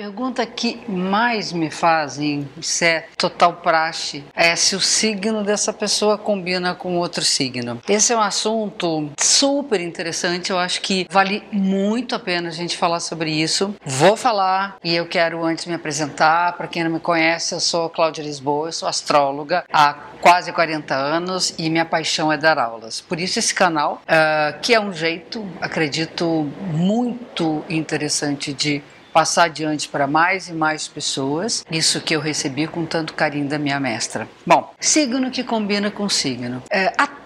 pergunta que mais me fazem, isso é total praxe, é se o signo dessa pessoa combina com outro signo. Esse é um assunto super interessante, eu acho que vale muito a pena a gente falar sobre isso. Vou falar e eu quero antes me apresentar. Para quem não me conhece, eu sou Cláudia Lisboa, eu sou astróloga há quase 40 anos e minha paixão é dar aulas. Por isso esse canal, uh, que é um jeito, acredito, muito interessante de passar adiante para mais e mais pessoas. Isso que eu recebi com tanto carinho da minha mestra. Bom, signo que combina com signo. É, até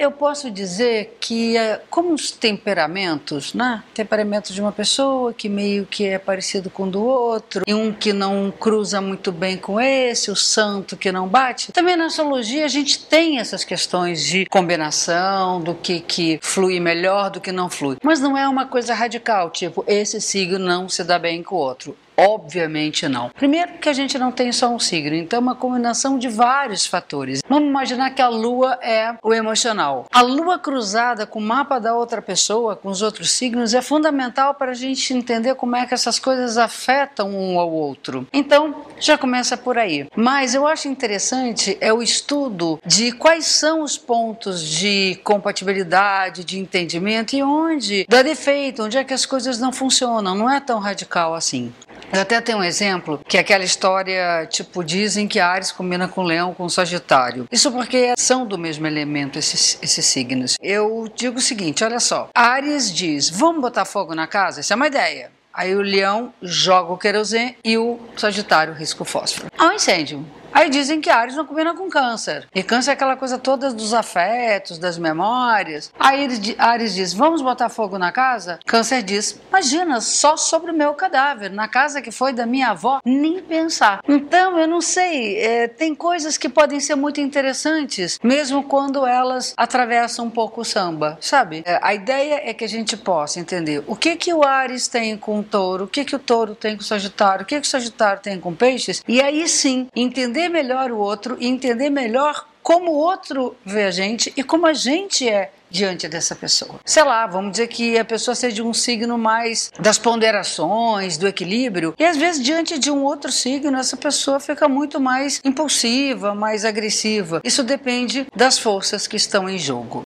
eu posso dizer que, é, como os temperamentos, né? Temperamento de uma pessoa que meio que é parecido com o do outro, e um que não cruza muito bem com esse, o santo que não bate. Também na astrologia a gente tem essas questões de combinação, do que, que flui melhor, do que não flui. Mas não é uma coisa radical, tipo, esse signo não se dá bem com o outro. Obviamente não. Primeiro que a gente não tem só um signo, então é uma combinação de vários fatores. Vamos imaginar que a lua é o emocional. A lua cruzada com o mapa da outra pessoa, com os outros signos, é fundamental para a gente entender como é que essas coisas afetam um ao outro. Então, já começa por aí. Mas eu acho interessante é o estudo de quais são os pontos de compatibilidade, de entendimento e onde dá defeito, onde é que as coisas não funcionam. Não é tão radical assim. Eu até tenho um exemplo, que é aquela história, tipo, dizem que Ares combina com Leão, com Sagitário. Isso porque são do mesmo elemento esses, esses signos. Eu digo o seguinte, olha só. Ares diz, vamos botar fogo na casa? Isso é uma ideia. Aí o leão joga o querosene e o Sagitário risca o fósforo. Há um incêndio. Aí dizem que Ares não combina com câncer. E câncer é aquela coisa toda dos afetos, das memórias. Aí Ares diz: Vamos botar fogo na casa? Câncer diz: Imagina, só sobre o meu cadáver, na casa que foi da minha avó, nem pensar. Então, eu não sei, é, tem coisas que podem ser muito interessantes, mesmo quando elas atravessam um pouco o samba, sabe? É, a ideia é que a gente possa entender o que, que o Ares tem com o touro, o que, que o touro tem com o Sagitário, o que, que o Sagitário tem com peixes, e aí sim entender melhor o outro e entender melhor como o outro vê a gente e como a gente é diante dessa pessoa. Sei lá, vamos dizer que a pessoa seja um signo mais das ponderações, do equilíbrio, e às vezes diante de um outro signo essa pessoa fica muito mais impulsiva, mais agressiva. Isso depende das forças que estão em jogo.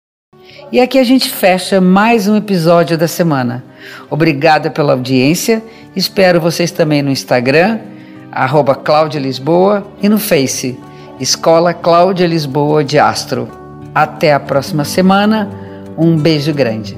E aqui a gente fecha mais um episódio da semana. Obrigada pela audiência. Espero vocês também no Instagram arroba Cláudia Lisboa e no Face, Escola Cláudia Lisboa de Astro. Até a próxima semana, um beijo grande.